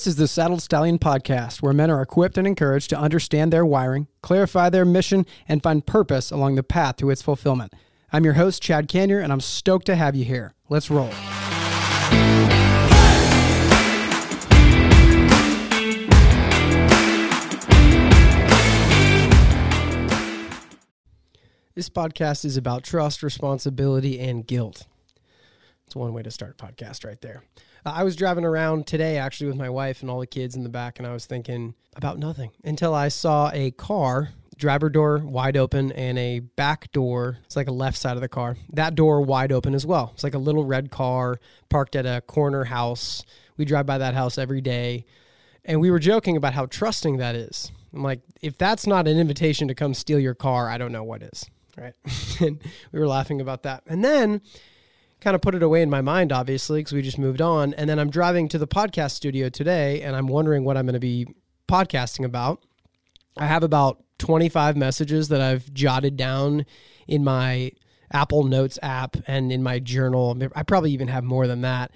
This is the Saddled Stallion podcast, where men are equipped and encouraged to understand their wiring, clarify their mission, and find purpose along the path to its fulfillment. I'm your host, Chad Kanyer, and I'm stoked to have you here. Let's roll. This podcast is about trust, responsibility, and guilt. It's one way to start a podcast right there. Uh, I was driving around today actually with my wife and all the kids in the back, and I was thinking about nothing until I saw a car, driver door wide open, and a back door. It's like a left side of the car. That door wide open as well. It's like a little red car parked at a corner house. We drive by that house every day. And we were joking about how trusting that is. I'm like, if that's not an invitation to come steal your car, I don't know what is. Right. and we were laughing about that. And then kind of put it away in my mind, obviously, because we just moved on. And then I'm driving to the podcast studio today and I'm wondering what I'm going to be podcasting about. I have about 25 messages that I've jotted down in my Apple Notes app and in my journal. I probably even have more than that.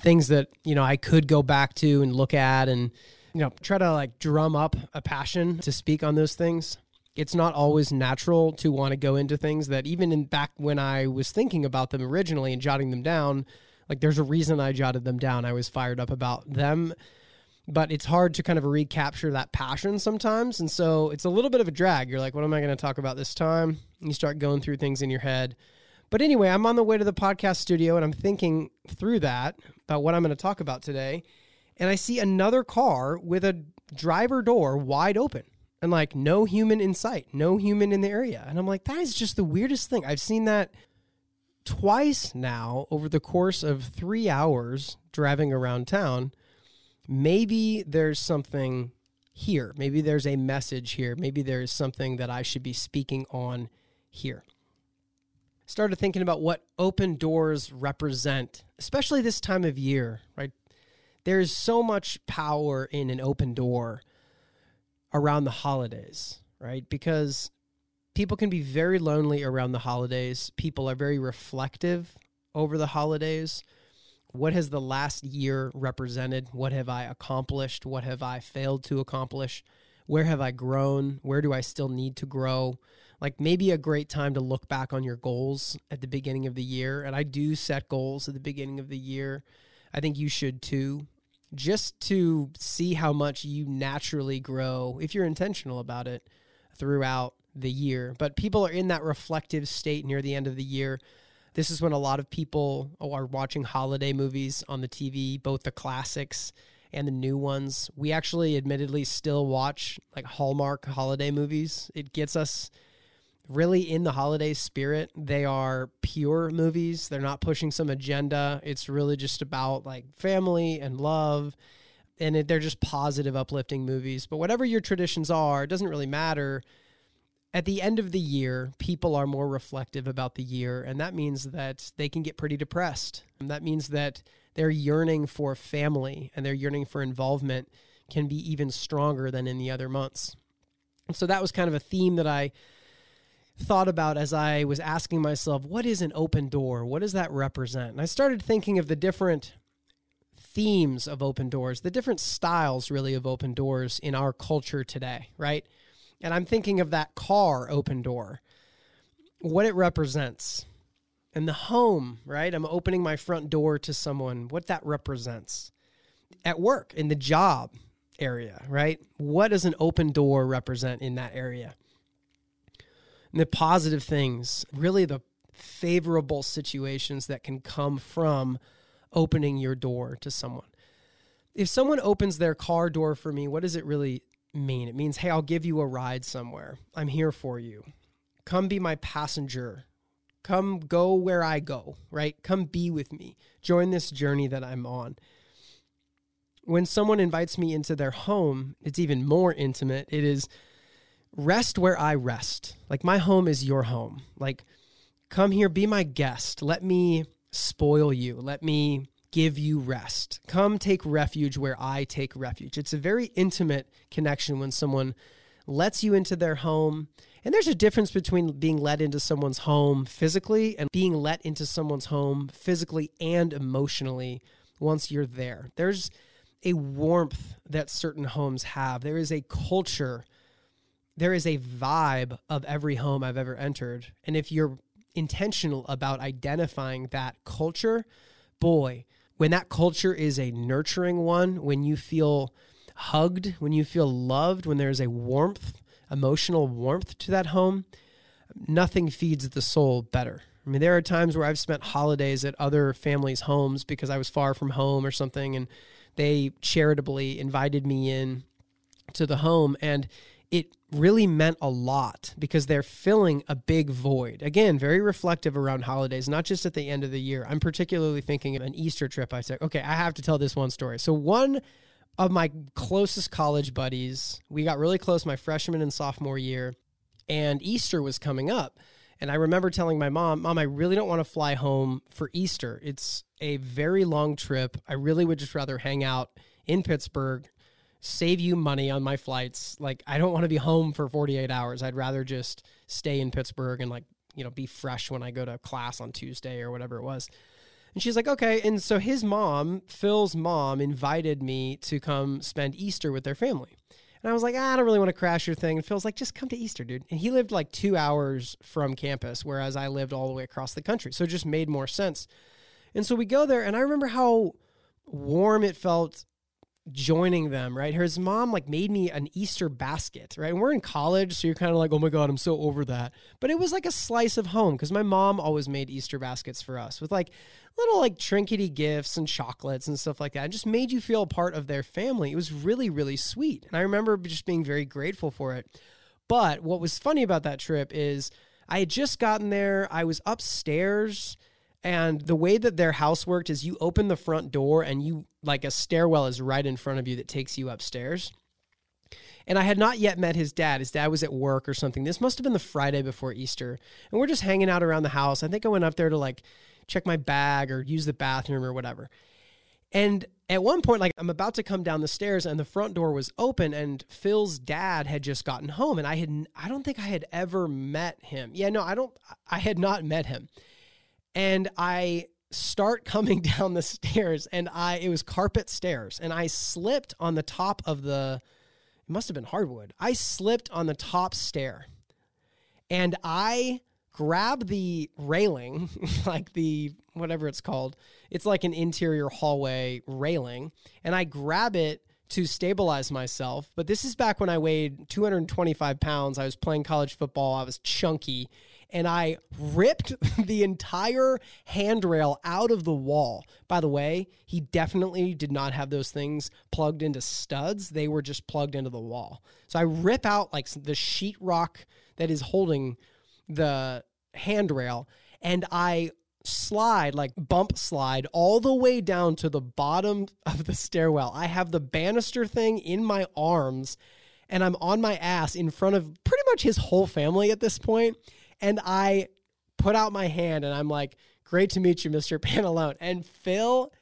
Things that, you know, I could go back to and look at and, you know, try to like drum up a passion to speak on those things it's not always natural to want to go into things that even in back when I was thinking about them originally and jotting them down, like there's a reason I jotted them down. I was fired up about them, but it's hard to kind of recapture that passion sometimes. And so it's a little bit of a drag. You're like, what am I going to talk about this time? And you start going through things in your head. But anyway, I'm on the way to the podcast studio and I'm thinking through that about what I'm going to talk about today. And I see another car with a driver door wide open and like no human in sight, no human in the area. And I'm like, that is just the weirdest thing. I've seen that twice now over the course of three hours driving around town. Maybe there's something here. Maybe there's a message here. Maybe there's something that I should be speaking on here. Started thinking about what open doors represent, especially this time of year, right? There's so much power in an open door around the holidays, right? Because people can be very lonely around the holidays. People are very reflective over the holidays. What has the last year represented? What have I accomplished? What have I failed to accomplish? Where have I grown? Where do I still need to grow? Like maybe a great time to look back on your goals at the beginning of the year. And I do set goals at the beginning of the year. I think you should too just to see how much you naturally grow if you're intentional about it throughout the year. But people are in that reflective state near the end of the year. This is when a lot of people are watching holiday movies on the TV, both the classics and the new ones. We actually admittedly still watch like Hallmark holiday movies. It gets us really in the holiday spirit. They are pure movies. They're not pushing some agenda. It's really just about like family and love. And it, they're just positive, uplifting movies. But whatever your traditions are, it doesn't really matter. At the end of the year, people are more reflective about the year. And that means that they can get pretty depressed. And that means that their yearning for family and their yearning for involvement can be even stronger than in the other months. And so that was kind of a theme that I thought about as I was asking myself, what is an open door? What does that represent? And I started thinking of the different themes of open doors, the different styles really of open doors in our culture today, right? And I'm thinking of that car open door, what it represents. And the home, right? I'm opening my front door to someone, what that represents. At work, in the job area, right? What does an open door represent in that area? And the positive things, really the favorable situations that can come from opening your door to someone. If someone opens their car door for me, what does it really mean? It means, hey, I'll give you a ride somewhere. I'm here for you. Come be my passenger. Come go where I go, right? Come be with me. Join this journey that I'm on. When someone invites me into their home, it's even more intimate. It is, rest where I rest. Like my home is your home. Like come here, be my guest. Let me spoil you. Let me give you rest. Come take refuge where I take refuge. It's a very intimate connection when someone lets you into their home. And there's a difference between being let into someone's home physically and being let into someone's home physically and emotionally once you're there. There's a warmth that certain homes have. There is a culture. There is a vibe of every home I've ever entered. And if you're intentional about identifying that culture, boy, when that culture is a nurturing one, when you feel hugged, when you feel loved, when there's a warmth, emotional warmth to that home, nothing feeds the soul better. I mean, there are times where I've spent holidays at other families' homes because I was far from home or something, and they charitably invited me in to the home. And it really meant a lot because they're filling a big void. Again, very reflective around holidays, not just at the end of the year. I'm particularly thinking of an Easter trip. I said, okay, I have to tell this one story. So, one of my closest college buddies, we got really close my freshman and sophomore year, and Easter was coming up. And I remember telling my mom, Mom, I really don't want to fly home for Easter. It's a very long trip. I really would just rather hang out in Pittsburgh, save you money on my flights. Like, I don't want to be home for 48 hours. I'd rather just stay in Pittsburgh and, like, you know, be fresh when I go to class on Tuesday or whatever it was. And she's like, okay. And so his mom, Phil's mom, invited me to come spend Easter with their family. And I was like, ah, I don't really want to crash your thing. And Phil's like, just come to Easter, dude. And he lived like two hours from campus, whereas I lived all the way across the country. So it just made more sense. And so we go there, and I remember how warm it felt joining them, right? His mom like made me an Easter basket, right? And we're in college, so you're kind of like, oh my God, I'm so over that. But it was like a slice of home because my mom always made Easter baskets for us with like little like trinkety gifts and chocolates and stuff like that. Just made you feel a part of their family. It was really, really sweet. And I remember just being very grateful for it. But what was funny about that trip is I had just gotten there, I was upstairs and the way that their house worked is you open the front door and you like a stairwell is right in front of you that takes you upstairs. And I had not yet met his dad. His dad was at work or something. This must have been the Friday before Easter. And we're just hanging out around the house. I think I went up there to like check my bag or use the bathroom or whatever. And at one point, like I'm about to come down the stairs and the front door was open and Phil's dad had just gotten home. And I had, I don't think I had ever met him. Yeah, no, I don't, I had not met him and I start coming down the stairs and I it was carpet stairs and I slipped on the top of the it must have been hardwood. I slipped on the top stair and I grab the railing, like the whatever it's called. It's like an interior hallway railing, and I grab it to stabilize myself. But this is back when I weighed 225 pounds. I was playing college football. I was chunky, and I ripped the entire handrail out of the wall. By the way, he definitely did not have those things plugged into studs. They were just plugged into the wall. So I rip out like the sheetrock that is holding the handrail and I slide, like bump slide, all the way down to the bottom of the stairwell. I have the banister thing in my arms and I'm on my ass in front of pretty much his whole family at this point and I put out my hand and I'm like, great to meet you, Mr. Pantalone. And Phil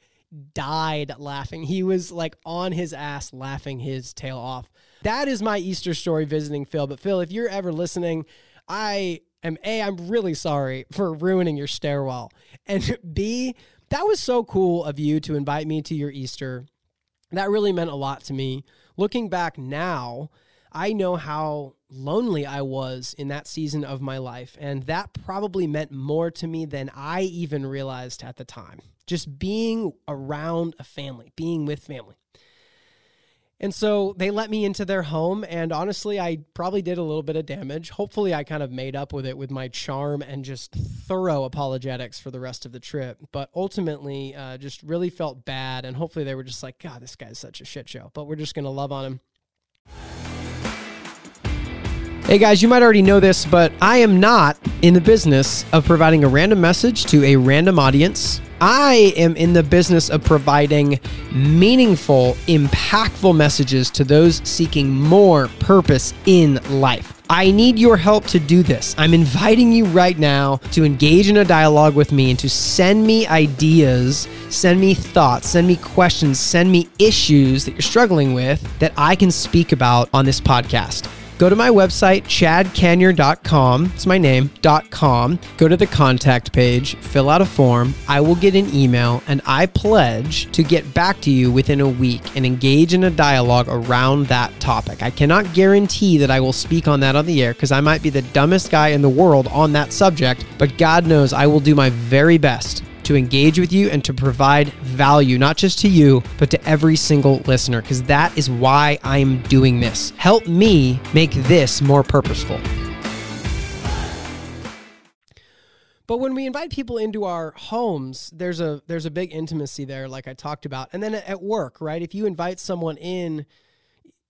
died laughing. He was like on his ass laughing his tail off. That is my Easter story visiting Phil. But Phil, if you're ever listening, I am A, I'm really sorry for ruining your stairwell. And B, that was so cool of you to invite me to your Easter. That really meant a lot to me. Looking back now, I know how lonely I was in that season of my life. And that probably meant more to me than I even realized at the time. Just being around a family, being with family. And so they let me into their home. And honestly, I probably did a little bit of damage. Hopefully, I kind of made up with it with my charm and just thorough apologetics for the rest of the trip. But ultimately, uh, just really felt bad. And hopefully, they were just like, God, this guy's such a shit show. But we're just going to love on him. Hey guys, you might already know this, but I am not in the business of providing a random message to a random audience. I am in the business of providing meaningful, impactful messages to those seeking more purpose in life. I need your help to do this. I'm inviting you right now to engage in a dialogue with me and to send me ideas, send me thoughts, send me questions, send me issues that you're struggling with that I can speak about on this podcast go to my website, chadkanyer.com. It's my name, .com. Go to the contact page, fill out a form. I will get an email, and I pledge to get back to you within a week and engage in a dialogue around that topic. I cannot guarantee that I will speak on that on the air because I might be the dumbest guy in the world on that subject, but God knows I will do my very best to engage with you and to provide value, not just to you, but to every single listener, because that is why I'm doing this. Help me make this more purposeful. But when we invite people into our homes, there's a there's a big intimacy there, like I talked about. And then at work, right? If you invite someone in,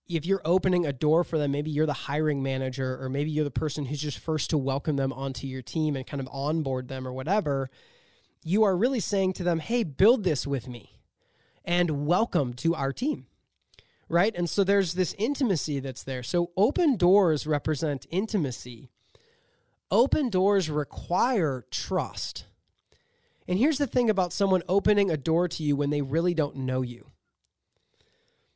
if you're opening a door for them, maybe you're the hiring manager, or maybe you're the person who's just first to welcome them onto your team and kind of onboard them or whatever you are really saying to them, hey, build this with me and welcome to our team. Right. And so there's this intimacy that's there. So open doors represent intimacy. Open doors require trust. And here's the thing about someone opening a door to you when they really don't know you.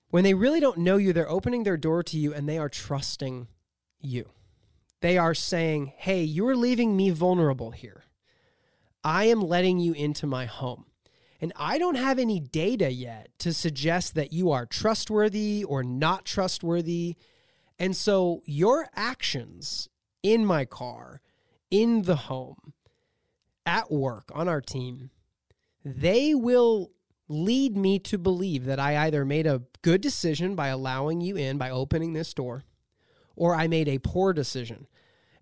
When they really don't know you, they're opening their door to you and they are trusting you. They are saying, hey, you're leaving me vulnerable here. I am letting you into my home. And I don't have any data yet to suggest that you are trustworthy or not trustworthy. And so your actions in my car, in the home, at work, on our team, they will lead me to believe that I either made a good decision by allowing you in, by opening this door, or I made a poor decision.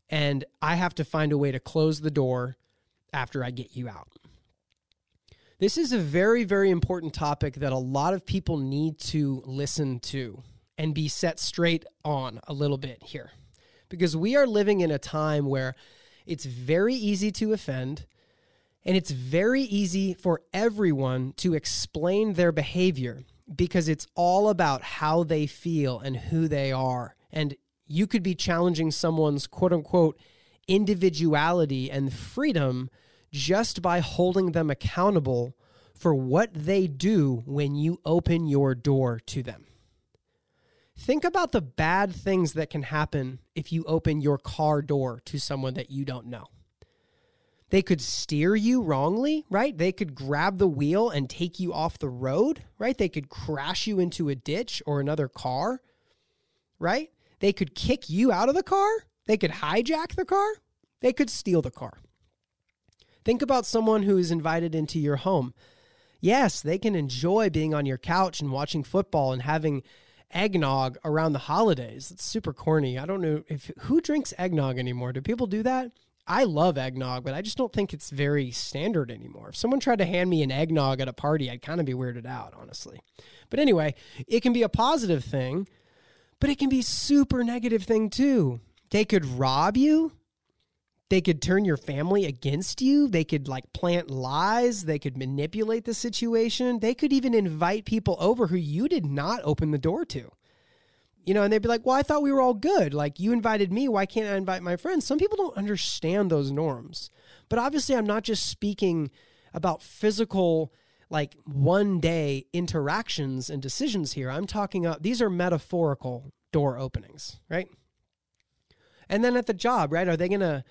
And I have to find a way to close the door after I get you out. This is a very, very important topic that a lot of people need to listen to and be set straight on a little bit here. Because we are living in a time where it's very easy to offend and it's very easy for everyone to explain their behavior because it's all about how they feel and who they are. And you could be challenging someone's quote unquote individuality and freedom just by holding them accountable for what they do when you open your door to them. Think about the bad things that can happen if you open your car door to someone that you don't know. They could steer you wrongly, right? They could grab the wheel and take you off the road, right? They could crash you into a ditch or another car, right? They could kick you out of the car. They could hijack the car. They could steal the car. Think about someone who is invited into your home. Yes, they can enjoy being on your couch and watching football and having eggnog around the holidays. It's super corny. I don't know if who drinks eggnog anymore. Do people do that? I love eggnog, but I just don't think it's very standard anymore. If someone tried to hand me an eggnog at a party, I'd kind of be weirded out, honestly. But anyway, it can be a positive thing, but it can be super negative thing too. They could rob you they could turn your family against you. They could like plant lies. They could manipulate the situation. They could even invite people over who you did not open the door to. You know, and they'd be like, well, I thought we were all good. Like, you invited me. Why can't I invite my friends? Some people don't understand those norms. But obviously, I'm not just speaking about physical, like one day interactions and decisions here. I'm talking about these are metaphorical door openings, right? And then at the job, right? Are they going to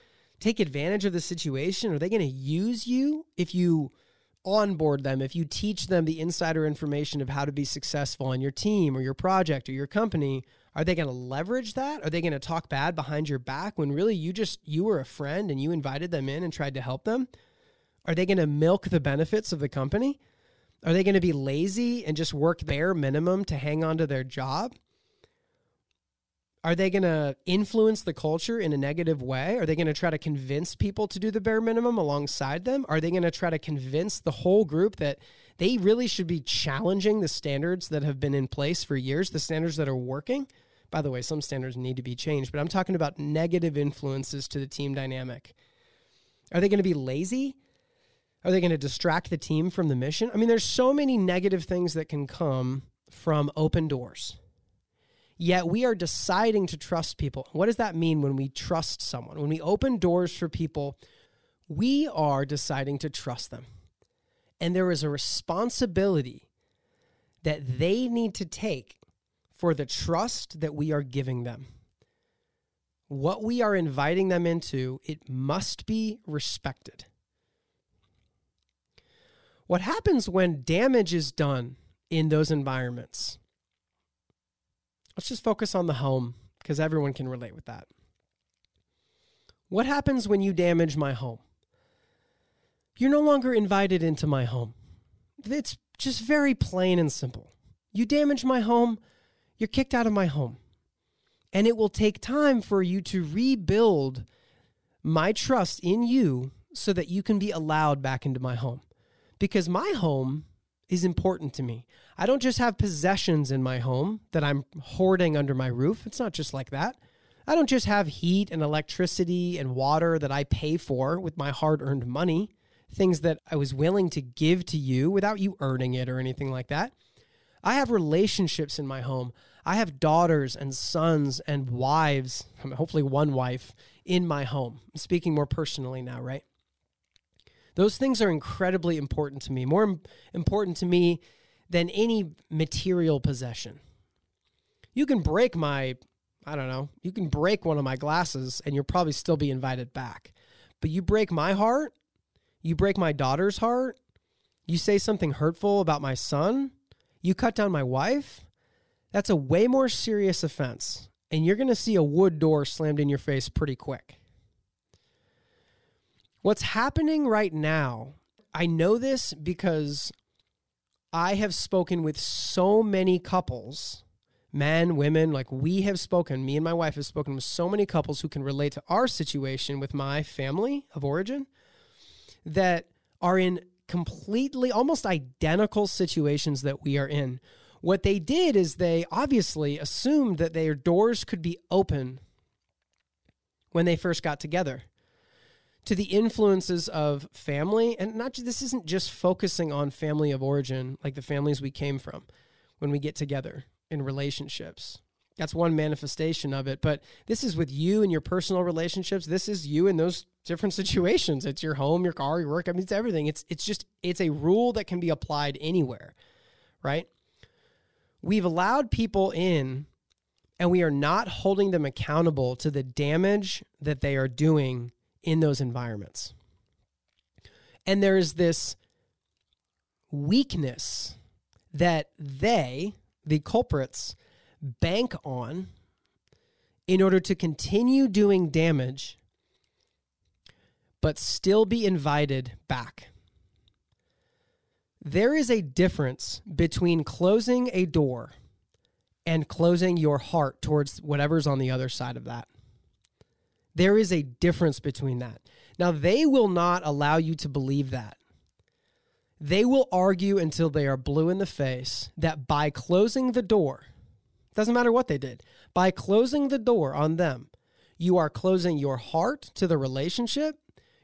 take advantage of the situation? Are they going to use you if you onboard them, if you teach them the insider information of how to be successful on your team or your project or your company? Are they going to leverage that? Are they going to talk bad behind your back when really you just you were a friend and you invited them in and tried to help them? Are they going to milk the benefits of the company? Are they going to be lazy and just work bare minimum to hang on to their job? Are they going to influence the culture in a negative way? Are they going to try to convince people to do the bare minimum alongside them? Are they going to try to convince the whole group that they really should be challenging the standards that have been in place for years, the standards that are working? By the way, some standards need to be changed, but I'm talking about negative influences to the team dynamic. Are they going to be lazy? Are they going to distract the team from the mission? I mean, there's so many negative things that can come from open doors Yet we are deciding to trust people. What does that mean when we trust someone? When we open doors for people, we are deciding to trust them. And there is a responsibility that they need to take for the trust that we are giving them. what we are inviting them into, it must be respected. What happens when damage is done in those environments? Let's just focus on the home because everyone can relate with that. What happens when you damage my home? You're no longer invited into my home. It's just very plain and simple. You damage my home, you're kicked out of my home. And it will take time for you to rebuild my trust in you so that you can be allowed back into my home. Because my home is important to me. I don't just have possessions in my home that I'm hoarding under my roof. It's not just like that. I don't just have heat and electricity and water that I pay for with my hard earned money, things that I was willing to give to you without you earning it or anything like that. I have relationships in my home. I have daughters and sons and wives, hopefully one wife, in my home. I'm speaking more personally now, right? Those things are incredibly important to me, more important to me than any material possession. You can break my, I don't know, you can break one of my glasses and you'll probably still be invited back. But you break my heart, you break my daughter's heart, you say something hurtful about my son, you cut down my wife, that's a way more serious offense. And you're going to see a wood door slammed in your face pretty quick. What's happening right now, I know this because I have spoken with so many couples, men, women, like we have spoken, me and my wife have spoken with so many couples who can relate to our situation with my family of origin that are in completely almost identical situations that we are in. What they did is they obviously assumed that their doors could be open when they first got together to the influences of family and not this isn't just focusing on family of origin like the families we came from when we get together in relationships. That's one manifestation of it but this is with you and your personal relationships. This is you in those different situations. It's your home your car your work i mean it's everything. It's it's just it's a rule that can be applied anywhere right? We've allowed people in and we are not holding them accountable to the damage that they are doing in those environments. And there's this weakness that they, the culprits, bank on in order to continue doing damage, but still be invited back. There is a difference between closing a door and closing your heart towards whatever's on the other side of that. There is a difference between that. Now, they will not allow you to believe that. They will argue until they are blue in the face that by closing the door, doesn't matter what they did, by closing the door on them, you are closing your heart to the relationship.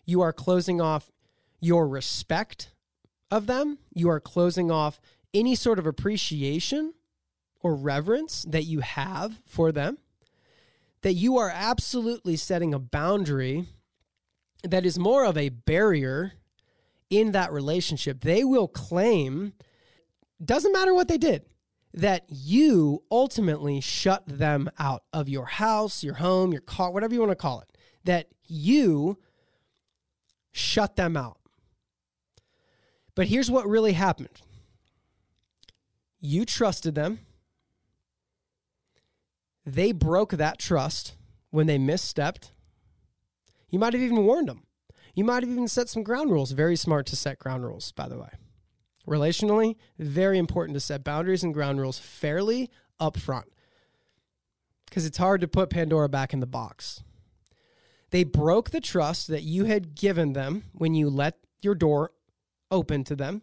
You are closing off your respect of them. You are closing off any sort of appreciation or reverence that you have for them that you are absolutely setting a boundary that is more of a barrier in that relationship. They will claim, doesn't matter what they did, that you ultimately shut them out of your house, your home, your car, whatever you want to call it, that you shut them out. But here's what really happened you trusted them they broke that trust when they misstepped. You might have even warned them. You might have even set some ground rules. Very smart to set ground rules, by the way. Relationally, very important to set boundaries and ground rules fairly upfront because it's hard to put Pandora back in the box. They broke the trust that you had given them when you let your door open to them.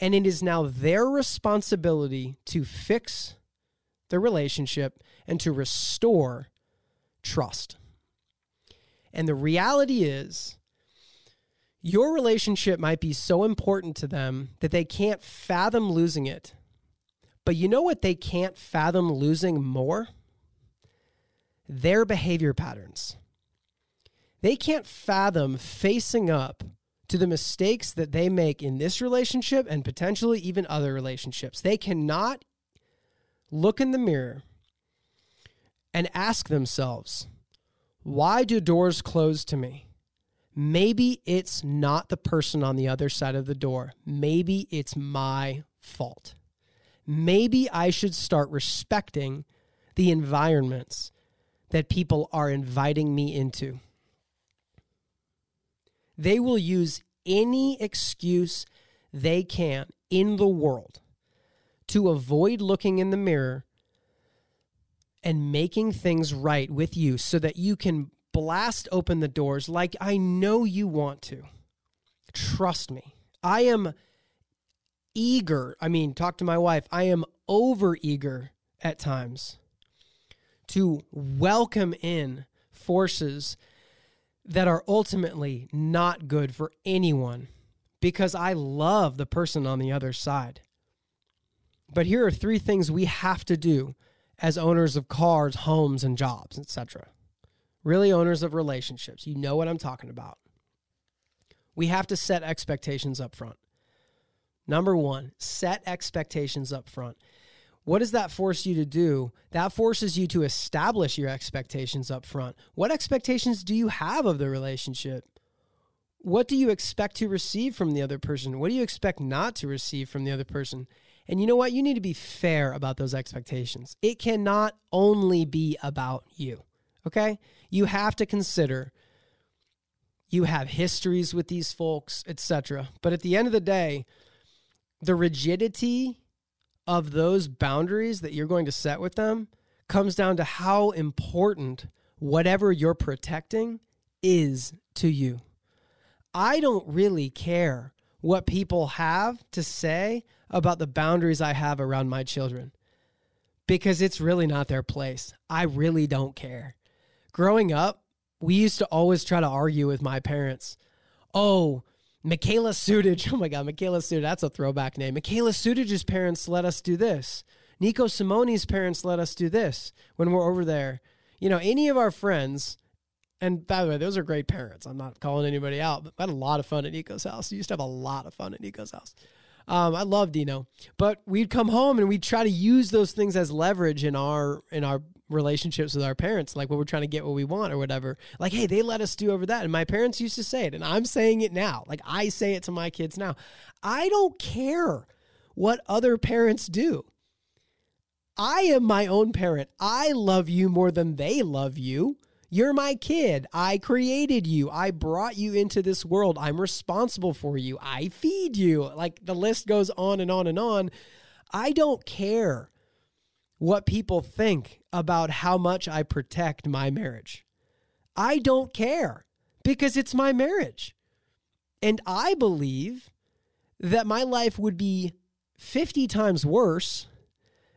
And it is now their responsibility to fix the relationship and to restore trust. And the reality is, your relationship might be so important to them that they can't fathom losing it. But you know what they can't fathom losing more? Their behavior patterns. They can't fathom facing up to the mistakes that they make in this relationship and potentially even other relationships. They cannot look in the mirror and ask themselves, why do doors close to me? Maybe it's not the person on the other side of the door. Maybe it's my fault. Maybe I should start respecting the environments that people are inviting me into. They will use any excuse they can in the world to avoid looking in the mirror and making things right with you so that you can blast open the doors like I know you want to. Trust me. I am eager. I mean, talk to my wife. I am over eager at times to welcome in forces that are ultimately not good for anyone because I love the person on the other side. But here are three things we have to do as owners of cars, homes, and jobs, etc. Really owners of relationships. You know what I'm talking about. We have to set expectations up front. Number 1, set expectations up front. What does that force you to do? That forces you to establish your expectations up front. What expectations do you have of the relationship? What do you expect to receive from the other person? What do you expect not to receive from the other person? And you know what? You need to be fair about those expectations. It cannot only be about you. Okay? You have to consider you have histories with these folks, etc. But at the end of the day, the rigidity of those boundaries that you're going to set with them comes down to how important whatever you're protecting is to you. I don't really care what people have to say about the boundaries I have around my children because it's really not their place. I really don't care. Growing up, we used to always try to argue with my parents. Oh, Michaela Sudage. Oh my God, Michaela Sudage. That's a throwback name. Michaela Sudage's parents let us do this. Nico Simone's parents let us do this when we're over there. You know, any of our friends, and by the way, those are great parents. I'm not calling anybody out, but I had a lot of fun at Nico's house. We used to have a lot of fun at Nico's house. Um, I love Dino, but we'd come home and we'd try to use those things as leverage in our in our relationships with our parents, like when we're trying to get what we want or whatever. Like, hey, they let us do over that. And my parents used to say it, and I'm saying it now. Like, I say it to my kids now. I don't care what other parents do. I am my own parent. I love you more than they love you. You're my kid. I created you. I brought you into this world. I'm responsible for you. I feed you. Like the list goes on and on and on. I don't care what people think about how much I protect my marriage. I don't care because it's my marriage. And I believe that my life would be 50 times worse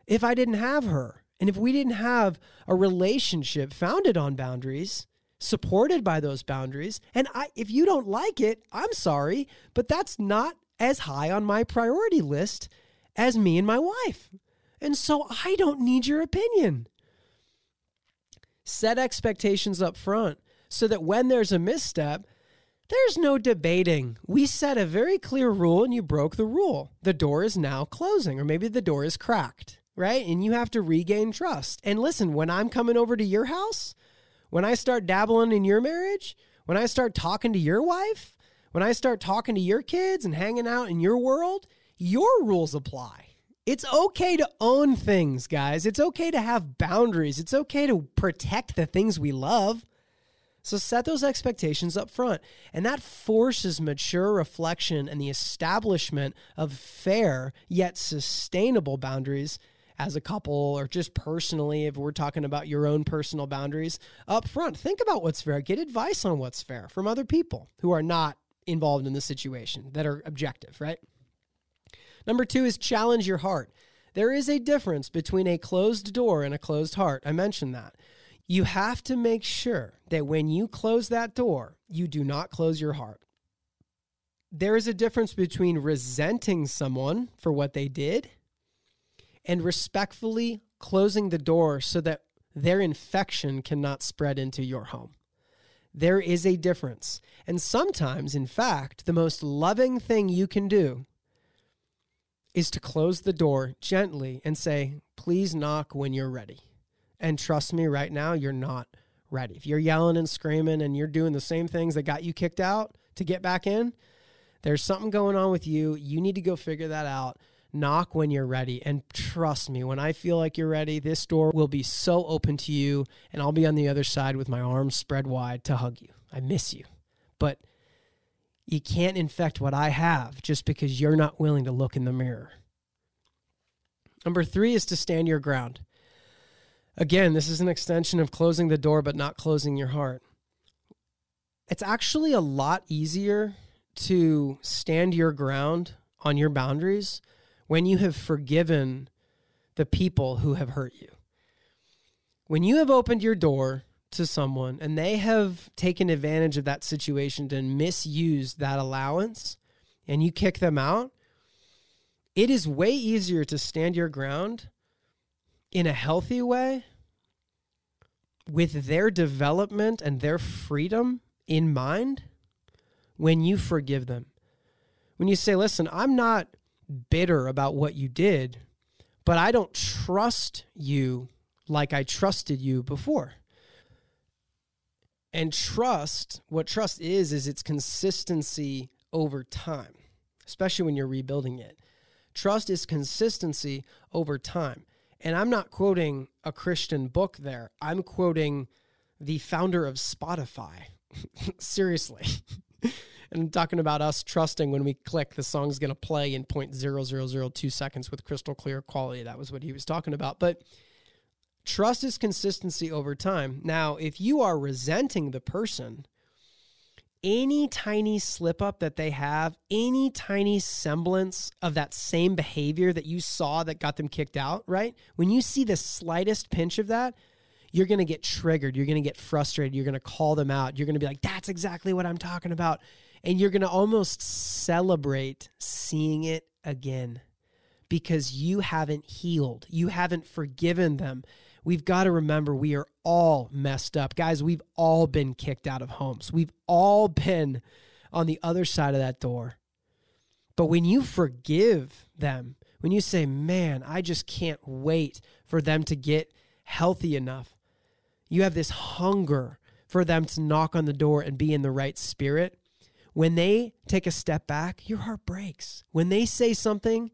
if I didn't have her. And if we didn't have a relationship founded on boundaries, supported by those boundaries, and I if you don't like it, I'm sorry, but that's not as high on my priority list as me and my wife. And so I don't need your opinion. Set expectations up front so that when there's a misstep, there's no debating. We set a very clear rule and you broke the rule. The door is now closing, or maybe the door is cracked, right? And you have to regain trust. And listen, when I'm coming over to your house, when I start dabbling in your marriage, when I start talking to your wife, when I start talking to your kids and hanging out in your world, your rules apply. It's okay to own things, guys. It's okay to have boundaries. It's okay to protect the things we love. So set those expectations up front. And that forces mature reflection and the establishment of fair yet sustainable boundaries as a couple or just personally, if we're talking about your own personal boundaries up front. Think about what's fair. Get advice on what's fair from other people who are not involved in the situation that are objective, right? Number two is challenge your heart. There is a difference between a closed door and a closed heart. I mentioned that. You have to make sure that when you close that door, you do not close your heart. There is a difference between resenting someone for what they did and respectfully closing the door so that their infection cannot spread into your home. There is a difference. And sometimes, in fact, the most loving thing you can do is to close the door gently and say, please knock when you're ready. And trust me, right now, you're not ready. If you're yelling and screaming and you're doing the same things that got you kicked out to get back in, there's something going on with you. You need to go figure that out. Knock when you're ready. And trust me, when I feel like you're ready, this door will be so open to you, and I'll be on the other side with my arms spread wide to hug you. I miss you. But you can't infect what I have just because you're not willing to look in the mirror. Number three is to stand your ground. Again, this is an extension of closing the door, but not closing your heart. It's actually a lot easier to stand your ground on your boundaries when you have forgiven the people who have hurt you. When you have opened your door to someone and they have taken advantage of that situation to misuse that allowance and you kick them out, it is way easier to stand your ground in a healthy way with their development and their freedom in mind when you forgive them. When you say, listen, I'm not bitter about what you did, but I don't trust you like I trusted you before. And trust, what trust is, is its consistency over time, especially when you're rebuilding it. Trust is consistency over time. And I'm not quoting a Christian book there. I'm quoting the founder of Spotify. Seriously. and I'm talking about us trusting when we click, the song's going to play in 0.0002 seconds with crystal clear quality. That was what he was talking about. But trust is consistency over time. Now, if you are resenting the person, any tiny slip up that they have, any tiny semblance of that same behavior that you saw that got them kicked out, right? When you see the slightest pinch of that, you're going to get triggered. You're going to get frustrated. You're going to call them out. You're going to be like, that's exactly what I'm talking about. And you're going to almost celebrate seeing it again because you haven't healed. You haven't forgiven them we've got to remember we are all messed up. Guys, we've all been kicked out of homes. We've all been on the other side of that door. But when you forgive them, when you say, man, I just can't wait for them to get healthy enough, you have this hunger for them to knock on the door and be in the right spirit. When they take a step back, your heart breaks. When they say something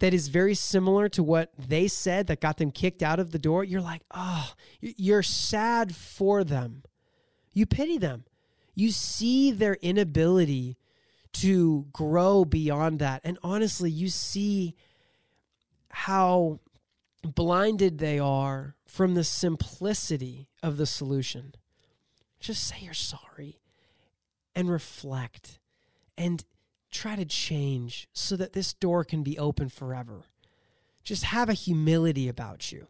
that is very similar to what they said that got them kicked out of the door, you're like, oh, you're sad for them. You pity them. You see their inability to grow beyond that. And honestly, you see how blinded they are from the simplicity of the solution. Just say you're sorry and reflect and try to change so that this door can be open forever. Just have a humility about you.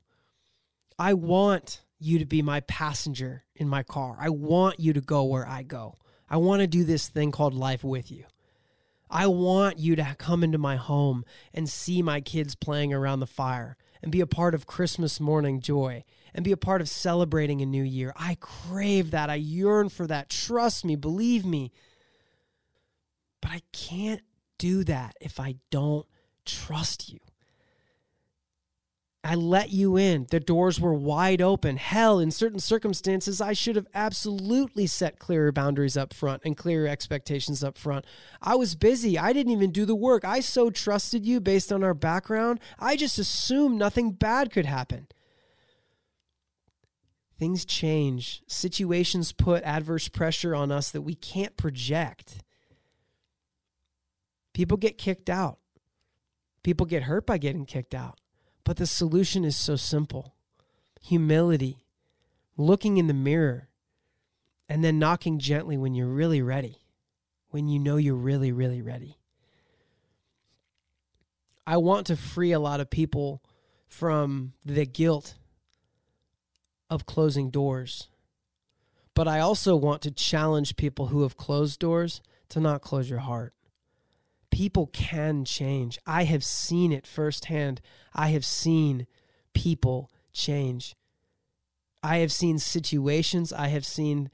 I want you to be my passenger in my car. I want you to go where I go. I want to do this thing called life with you. I want you to come into my home and see my kids playing around the fire and be a part of Christmas morning joy and be a part of celebrating a new year. I crave that. I yearn for that. Trust me, believe me. But I can't do that if I don't trust you. I let you in. The doors were wide open. Hell, in certain circumstances, I should have absolutely set clearer boundaries up front and clearer expectations up front. I was busy. I didn't even do the work. I so trusted you based on our background. I just assumed nothing bad could happen. Things change. Situations put adverse pressure on us that we can't project. People get kicked out. People get hurt by getting kicked out. But the solution is so simple humility, looking in the mirror, and then knocking gently when you're really ready, when you know you're really, really ready. I want to free a lot of people from the guilt of closing doors. But I also want to challenge people who have closed doors to not close your heart people can change. I have seen it firsthand. I have seen people change. I have seen situations, I have seen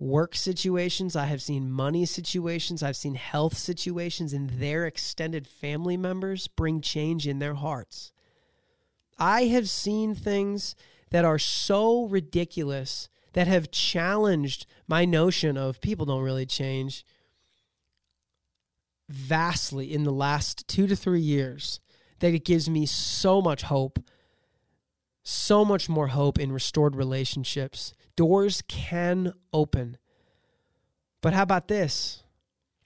work situations, I have seen money situations, I've seen health situations, and their extended family members bring change in their hearts. I have seen things that are so ridiculous that have challenged my notion of people don't really change vastly in the last two to three years that it gives me so much hope, so much more hope in restored relationships. Doors can open. But how about this?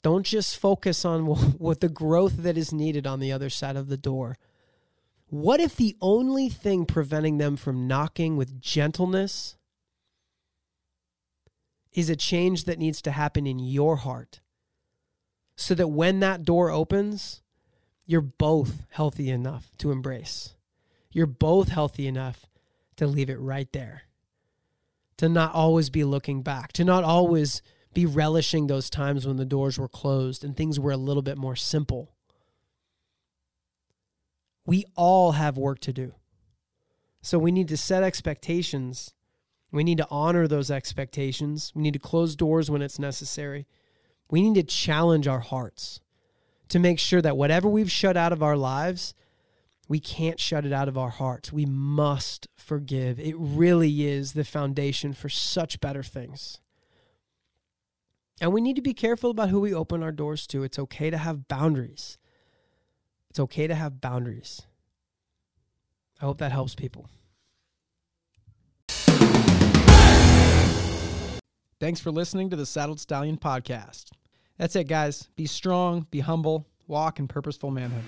Don't just focus on what the growth that is needed on the other side of the door. What if the only thing preventing them from knocking with gentleness is a change that needs to happen in your heart? So that when that door opens, you're both healthy enough to embrace. You're both healthy enough to leave it right there. To not always be looking back, to not always be relishing those times when the doors were closed and things were a little bit more simple. We all have work to do. So we need to set expectations. We need to honor those expectations. We need to close doors when it's necessary. We need to challenge our hearts to make sure that whatever we've shut out of our lives, we can't shut it out of our hearts. We must forgive. It really is the foundation for such better things. And we need to be careful about who we open our doors to. It's okay to have boundaries. It's okay to have boundaries. I hope that helps people. Thanks for listening to the Saddled Stallion podcast. That's it, guys. Be strong, be humble, walk in purposeful manhood.